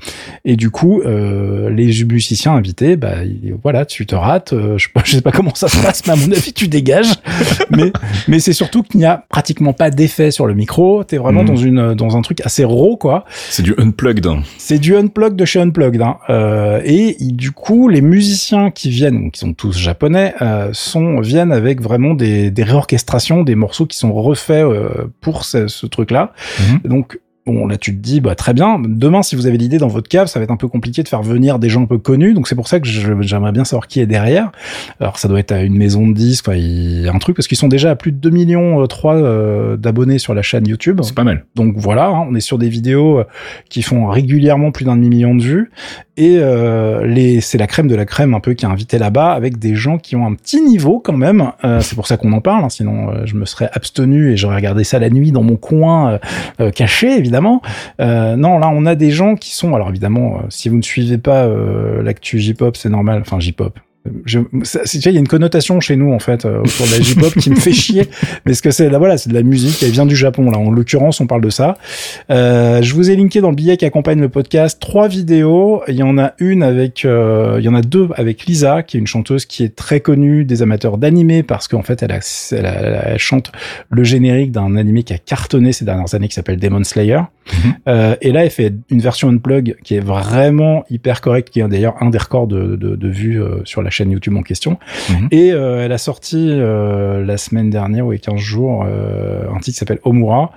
Et du coup, euh, les musiciens invités, bah voilà, tu te rates. euh, je, sais pas- *laughs* je sais pas comment ça se passe, mais à mon avis, tu dégages. *laughs* mais mais c'est surtout qu'il n'y a pratiquement pas d'effet sur le micro. T'es vraiment Mhm. dans une dans un truc assez raw, quoi. C'est du unplugged. C'est du unplugged de chez unplugged. Hein. Euh, et du coup, les musiciens qui viennent, qui sont tous japonais, euh, sont viennent avec vraiment des, des réorchestrations, des morceaux qui sont refaits euh, pour ce, ce truc-là. Mhm. Donc Bon, là, tu te dis, bah, très bien. Demain, si vous avez l'idée dans votre cave, ça va être un peu compliqué de faire venir des gens un peu connus. Donc, c'est pour ça que j'aimerais bien savoir qui est derrière. Alors, ça doit être à une maison de disques, y a un truc, parce qu'ils sont déjà à plus de 2 millions euh, 3 euh, d'abonnés sur la chaîne YouTube. C'est pas mal. Donc voilà, hein, on est sur des vidéos euh, qui font régulièrement plus d'un demi-million de vues. Et euh, c'est la crème de la crème un peu qui est invité là-bas avec des gens qui ont un petit niveau quand même. Euh, c'est pour ça qu'on en parle, hein, sinon euh, je me serais abstenu et j'aurais regardé ça la nuit dans mon coin caché évidemment. Non, là on a des gens qui sont, alors évidemment, si vous ne suivez pas l'actu J-pop, c'est normal, enfin J-pop. Je, ça- c'est- tu vois, il y a une connotation chez nous en fait euh, autour de la J-pop qui me fait chier, *laughs* mais ce que c'est là, voilà, c'est de la musique, elle vient du Japon là. En l'occurrence, on parle de ça. Euh, je vous ai linké dans le billet qui accompagne le podcast trois vidéos. Il y en a une avec, euh, il y en a deux avec Lisa, qui est une chanteuse qui est très connue des amateurs d'animé parce qu'en fait, elle, a, elle, a- elle chante le générique d'un animé qui a cartonné ces dernières années qui s'appelle Demon Slayer. Mhm. Euh, et là, elle fait une version unplug qui est vraiment hyper correcte, qui est d'ailleurs un des records de, de, de vues euh, sur la chaîne YouTube en question. Mhm. Et euh, elle a sorti la semaine dernière, ou a 15 jours, un titre qui s'appelle Omura.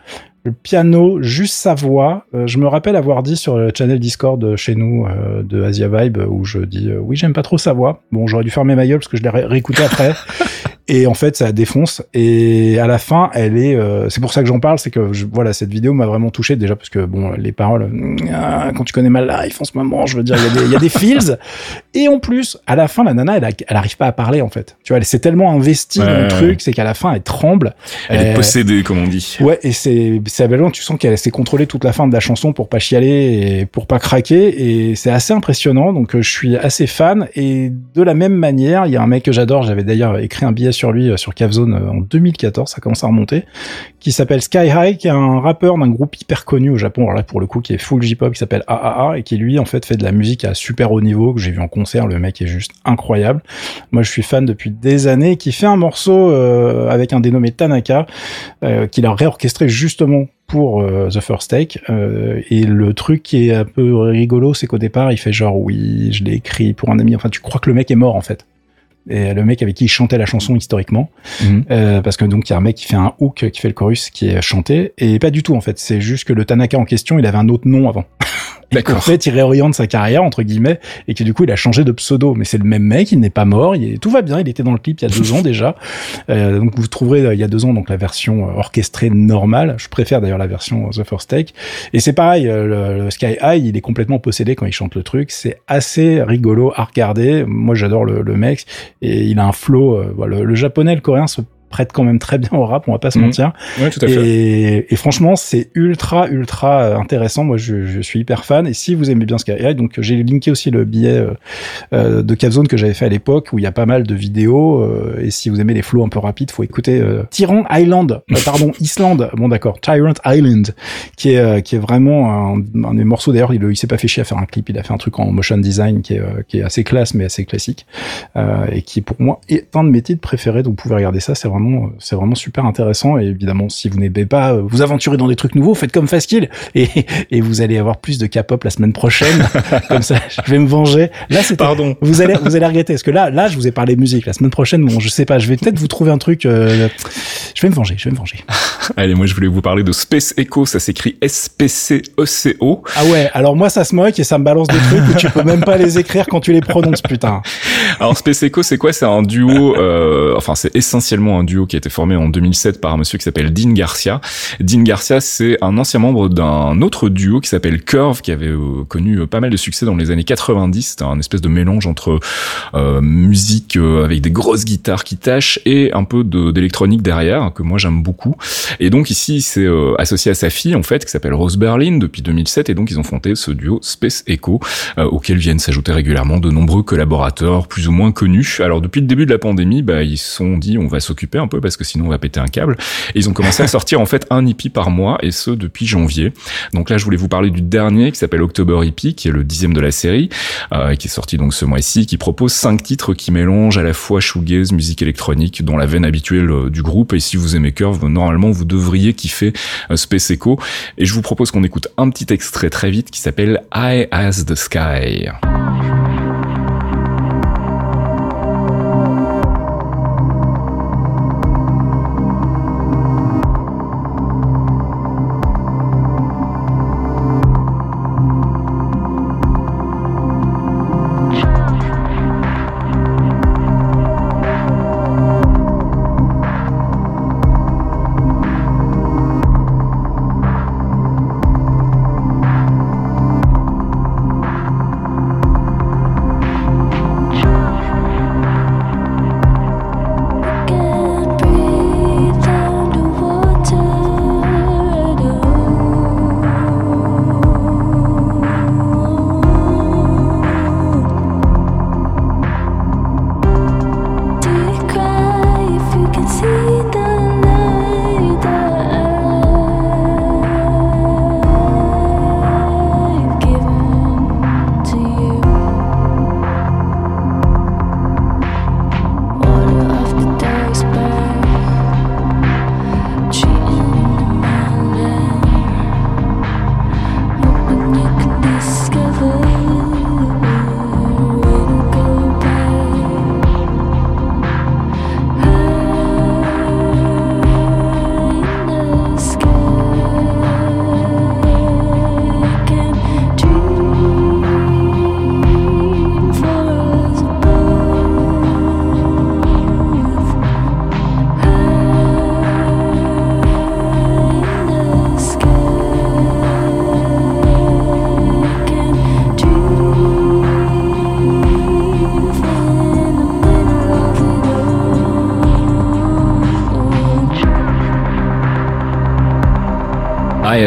Le piano, juste sa voix. Je me rappelle avoir dit sur le channel Discord chez nous de Asia Vibe où je dis oui j'aime pas trop sa voix. Bon j'aurais dû fermer ma gueule parce que je l'ai ré- réécouté après. *laughs* Et en fait, ça défonce. Et à la fin, elle est. euh, c'est pour ça que j'en parle, c'est que je- voilà, cette vidéo m'a vraiment touché déjà parce que bon, les paroles. mm, ah, quand tu connais mal life en ce moment, je veux dire, il y a des, il y a des feels. *laughs* Et en plus, à la fin, la nana, elle, a- elle arrive pas à parler en fait. Tu vois, elle s'est tellement investie Ouais, dans le ouais, truc, ouais. c'est qu'à la fin, elle tremble. Elle est Euh, possédée, comme on dit. Ouais, et c'est c'est aberrant, tu sens qu'elle s'est contrôlée toute la fin de la chanson pour pas chialer et pour pas craquer et c'est assez impressionnant donc euh, je suis assez fan et de la même manière, il y a un mec que j'adore, j'avais d'ailleurs écrit un billet sur lui sur Cavzone en 2014, ça commence à remonter, qui s'appelle Sky High, qui est un rappeur d'un groupe hyper connu au Japon, alors là pour le coup qui est full J-pop, qui s'appelle AAA et qui lui en fait fait de la musique à super haut niveau que j'ai vu en concert. Le mec est juste incroyable. Moi je suis fan depuis des années, qui fait un morceau avec un dénommé Tanaka, qu'il a réorchestré justement pour euh, The First Take. Euh, et le truc qui est un peu rigolo, c'est qu'au départ, il fait genre oui, je l'ai écrit pour un ami. Enfin, tu crois que le mec est mort en fait. Et le mec avec qui il chantait la chanson historiquement, mhm. euh, parce que donc il y a un mec qui fait un hook, qui fait le chorus, qui est chanté, et pas du tout en fait. C'est juste que le Tanaka en question, il avait un autre nom avant. En fait, il réoriente sa carrière entre guillemets et que du coup, il a changé de pseudo. Mais c'est le même mec, il n'est pas mort, il est... tout va bien. Il était dans le clip il y a deux *laughs* ans déjà. Euh, donc vous trouverez euh, il y a deux ans donc la version euh, orchestrée normale. Je préfère d'ailleurs la version The First Take. Et c'est pareil, le, Sky High, il est complètement possédé quand il chante le truc. C'est assez rigolo à regarder. Moi, j'adore le, le, mec et il a un flow. voilà, le, japonais, le coréen se prête quand même très bien au rap, on va pas se mhm. mentir. Ouais, tout à fait. Et, et franchement, c'est ultra, ultra euh, intéressant. Moi, je, je, suis hyper fan. Et si vous aimez bien Sky High, donc j'ai linké aussi le billet euh, euh de Capzone que j'avais fait à l'époque, où il y a pas mal de vidéos. Euh, et si vous aimez les flows un peu rapides, faut écouter euh, Tyrant Island, pardon, *laughs* Island. Bon, d'accord, Tyrant Island, qui est qui est vraiment un, un des morceaux. D'ailleurs, il, il s'est pas fait chier à faire un clip. Il a fait un truc en motion design qui est qui est assez classe, mais assez classique, et qui pour moi est un de mes titres préférés. Donc, vous pouvez regarder ça. C'est vraiment c'est vraiment super intéressant. Et évidemment, si vous n'aimez pas vous aventurer dans des trucs nouveaux, faites comme Fastkill *laughs* et, et vous allez avoir plus de K-pop la semaine prochaine. *laughs* comme ça, je vais me venger. Là, c'est pardon. Vous allez, vous allez regretter parce que là, là, je vous ai parlé de musique. La semaine prochaine, bon, je sais pas, je vais peut-être vous trouver un truc. Euh, je vais me venger. Je vais me venger. *laughs* Allez, moi, je voulais vous parler de Space Echo. Ça s'écrit S-P-C-E-C-O. Ah ouais. Alors moi, ça se moque et ça me balance des trucs où tu peux même pas les écrire quand tu les prononces, putain. Alors Space Echo, c'est quoi? C'est un duo. Euh, enfin, c'est essentiellement un duo qui a été formé en 2007 par un monsieur qui s'appelle Dean Garcia. Dean Garcia, c'est un ancien membre d'un autre duo qui s'appelle Curve, qui avait euh, connu euh, pas mal de succès dans les années 90. C'était un espèce de mélange entre euh, musique avec des grosses guitares qui tâchent et un peu d'électronique derrière, que moi j'aime beaucoup. Et donc ici, c'est associé à sa fille, en fait, qui s'appelle Rose Berlin depuis 2007, et donc ils ont fondé ce duo Space Echo, auquel viennent s'ajouter régulièrement de nombreux collaborateurs ou moins connus. Alors depuis le début de la pandémie, bah, ils se sont dit on va s'occuper un peu parce que sinon on va péter un câble. Et ils ont commencé à *laughs* sortir en fait un hippie par mois et ce depuis janvier. Donc là je voulais vous parler du dernier qui s'appelle October Hippie qui est le dixième de la série euh, qui est sorti donc ce mois-ci qui propose cinq titres qui mélangent à la fois shoegaze, musique électronique dont la veine habituelle euh, du groupe et si vous aimez Curve normalement vous devriez kiffer euh, Space Echo et je vous propose qu'on écoute un petit extrait très vite qui s'appelle High as the Sky.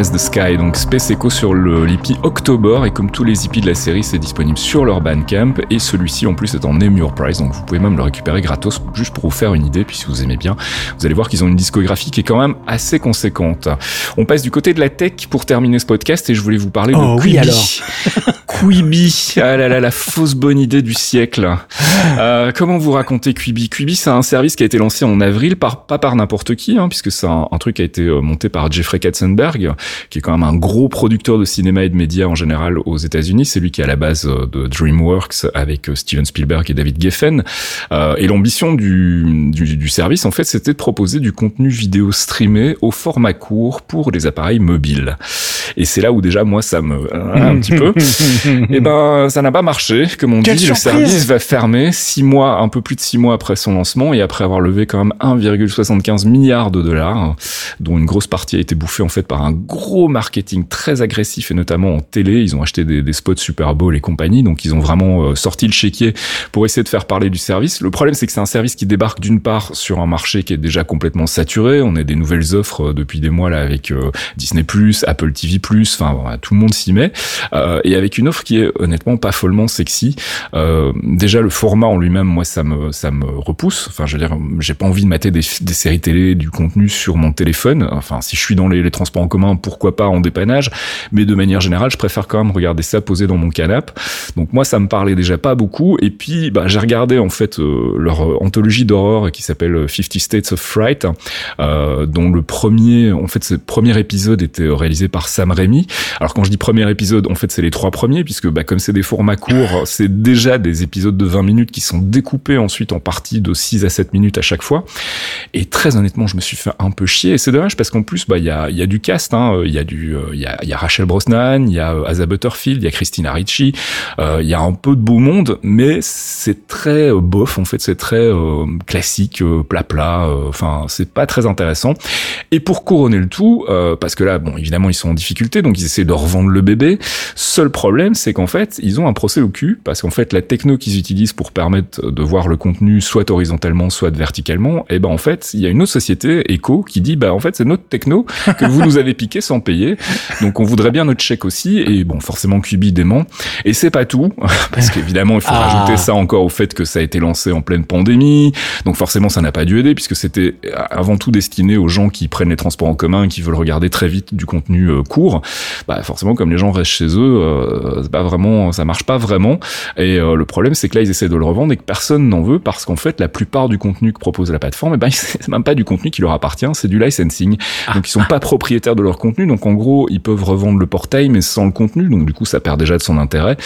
As the Sky, donc Space Echo sur le l'EP October, et comme tous les EP de la série, c'est disponible sur leur Bandcamp, et celui-ci en plus est en Emure Price, donc vous pouvez même le récupérer gratos, juste pour vous faire une idée, puis si vous aimez bien, vous allez voir qu'ils ont une discographie qui est quand même assez conséquente. On passe du côté de la tech pour terminer ce podcast, et je voulais vous parler de Oh oui, Quibi. alors. *laughs* Quibi, ah là là, la fausse bonne idée du siècle. Euh, comment vous raconter Quibi? Quibi, c'est un service qui a été lancé en avril, par, pas par n'importe qui, hein, puisque c'est un, un truc qui a été euh, monté par Jeffrey Katzenberg, qui est quand même un gros producteur de cinéma et de médias en général aux États-Unis. C'est lui qui est à la base euh, de DreamWorks avec euh, Steven Spielberg et David Geffen. Euh, et l'ambition du, du, du service, en fait, c'était de proposer du contenu vidéo streamé au format court pour les appareils mobiles. Et c'est là où déjà moi ça me hein, un petit peu. *laughs* Et ben ça n'a pas marché, comme on Quelle dit. Le service va fermer six mois, un peu plus de six mois après son lancement et après avoir levé quand même 1,75 milliard de dollars, dont une grosse partie a été bouffée en fait par un gros marketing très agressif et notamment en télé. Ils ont acheté des, des spots Super Bowl et compagnie, donc ils ont vraiment euh, sorti le chéquier pour essayer de faire parler du service. Le problème c'est que c'est un service qui débarque d'une part sur un marché qui est déjà complètement saturé. On a des nouvelles offres euh, depuis des mois là avec euh, Disney+, Apple TV+, enfin voilà, tout le monde s'y met, euh, et avec une offre qui est honnêtement pas follement sexy. Euh, déjà le format en lui-même, moi ça me ça me repousse. Enfin je veux dire, j'ai pas envie de mater des, des séries télé, du contenu sur mon téléphone. Enfin si je suis dans les, transports en commun, pourquoi pas en dépannage, mais de manière générale, je préfère quand même regarder ça posé dans mon canapé. Donc moi ça me parlait déjà pas beaucoup. Et puis bah, j'ai regardé en fait euh, leur anthologie d'horreur qui s'appelle 50 States of Fright, euh, dont le premier, en fait, ce premier épisode était réalisé par Sam Raimi. Alors quand je dis premier épisode, en fait, c'est les trois premiers, puisque bah, comme c'est des formats courts, *laughs* c'est déjà des épisodes de 20 minutes qui sont découpés ensuite en parties de 6 à 7 minutes à chaque fois. Et très honnêtement, je me suis fait un peu chier. Et c'est dommage parce qu'en plus, bah, il y a, il y a du cast, hein. Il y a du, euh, il y a, il y a Rachel Brosnan, il y a euh, Asa Butterfield, il y a Christina Ricci, euh, il y a un peu de beau monde, mais c'est très euh, bof, en fait, c'est très euh, classique, euh, plat-plat, enfin, c'est pas très intéressant. Et pour couronner le tout, euh, parce que là, bon, évidemment, ils sont en difficulté, donc ils essaient de revendre le bébé. Seul problème, c'est qu'en fait, ils ont un procès au cul, parce qu'en fait, la techno qu'ils utilisent pour permettre de voir le contenu soit horizontalement, soit verticalement, et ben en fait, il y a une autre société, Echo, qui dit, bah en fait, c'est notre techno que vous nous avez piqué sans payer, donc on voudrait bien notre chèque aussi. Et bon, forcément, Quibi dément. Et c'est pas tout, *laughs* parce qu'évidemment, il faut Ah. rajouter ça encore au fait que ça a été lancé en pleine pandémie, donc forcément, ça n'a pas dû aider, puisque c'était avant tout destiné aux gens qui prennent les transports en commun, qui veulent regarder très vite du contenu euh, Bah forcément, comme les gens restent chez eux, euh, pas vraiment, ça marche pas vraiment. Et euh, le problème, c'est que là, ils essaient de le revendre et que personne n'en veut, parce qu'en fait, la plupart du contenu que propose la plateforme, eh ben, *laughs* c'est même pas du contenu qui leur appartient, c'est du licensing. Donc ils sont pas propriétaires de leur contenu, donc en gros, ils peuvent revendre le portail, mais sans le contenu, donc du coup, ça perd déjà de son intérêt.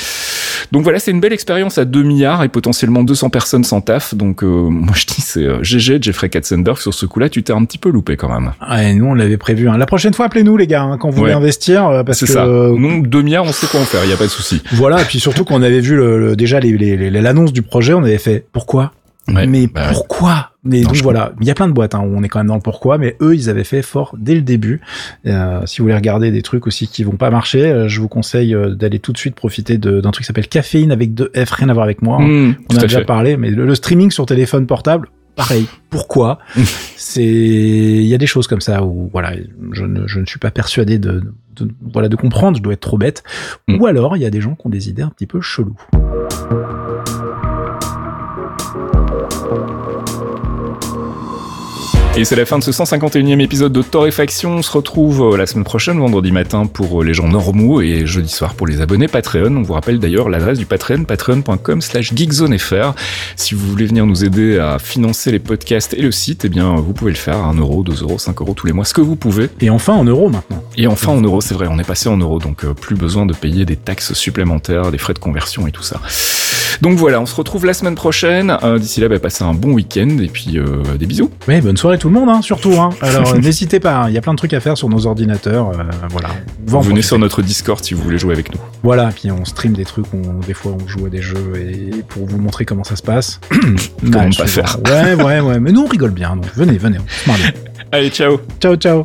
Donc voilà, c'est une belle expérience à 2 milliards et potentiellement 200 personnes sans taf. Donc euh, *laughs* moi je dis c'est euh, GG Jeffrey Katzenberg sur ce coup-là, tu t'es un petit peu loupé quand même. Ouais, nous on l'avait prévu. hein. La prochaine fois, appelez-nous les gars, hein, quand vous voulez Ouais. investir, euh, parce que ça. euh, 2 milliards, on sait quoi en faire, il y a pas de souci. voilà. Et puis surtout qu'on avait vu le, le- déjà les- les- les- l'annonce du projet, on avait fait pourquoi? Ouais, Mais bah pourquoi? Mais Non, donc voilà, il y a plein de boîtes hein, où on est quand même dans le pourquoi, mais eux ils avaient fait fort dès le début. Euh, si vous voulez regarder des trucs aussi qui vont pas marcher, euh, je vous conseille euh, d'aller tout de suite profiter d'un truc qui s'appelle Caféine avec deux F, rien à voir avec moi. hein. Mmh, on a déjà fait. parlé, mais le, le streaming sur téléphone portable, pareil. Pourquoi? *laughs* C'est, il y a des choses comme ça où voilà, je ne, je ne suis pas persuadé de, de- voilà de comprendre. Je dois être trop bête. Mm. Ou alors il y a des gens qui ont des idées un petit peu cheloues. Et c'est la fin de ce 151e épisode de Torréfaction. On se retrouve euh, la semaine prochaine, vendredi matin, pour euh, les gens normaux et jeudi soir pour les abonnés Patreon. On vous rappelle d'ailleurs l'adresse du Patreon, patreon.com slash geekzonefr. Si vous voulez venir nous aider à financer les podcasts et le site, eh bien, vous pouvez le faire à 1 euro, 2 euros, 5 euros tous les mois, ce que vous pouvez. Et enfin en euros maintenant. Et enfin en euros, c'est vrai, on est passé en euros, donc euh, plus besoin de payer des taxes supplémentaires, des frais de conversion et tout ça. Donc voilà, on se retrouve la semaine prochaine. Euh, D'ici là, bah, passez un bon week-end et puis euh, des bisous. Oui, bonne soirée tout le monde, hein, surtout. Hein. *laughs* Alors euh, n'hésitez pas, hein, il y a plein de trucs à faire sur nos ordinateurs. voilà, Venez sur notre Discord si vous voulez jouer avec nous. Voilà, puis on stream des trucs, on, des fois on joue à des jeux et pour vous montrer comment ça se passe. *coughs* Comment Match, pas faire. Ouais, ouais, ouais. Mais nous on rigole bien, donc venez, venez, on se. *laughs* Allez, ciao Ciao, ciao.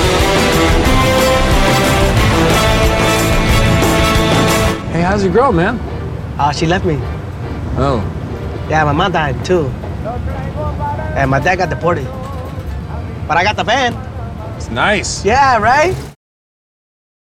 How's your girl, man? Oh, she left me. Oh. Yeah, my mom died too. And my dad got deported. But I got the van. It's nice. Yeah, right?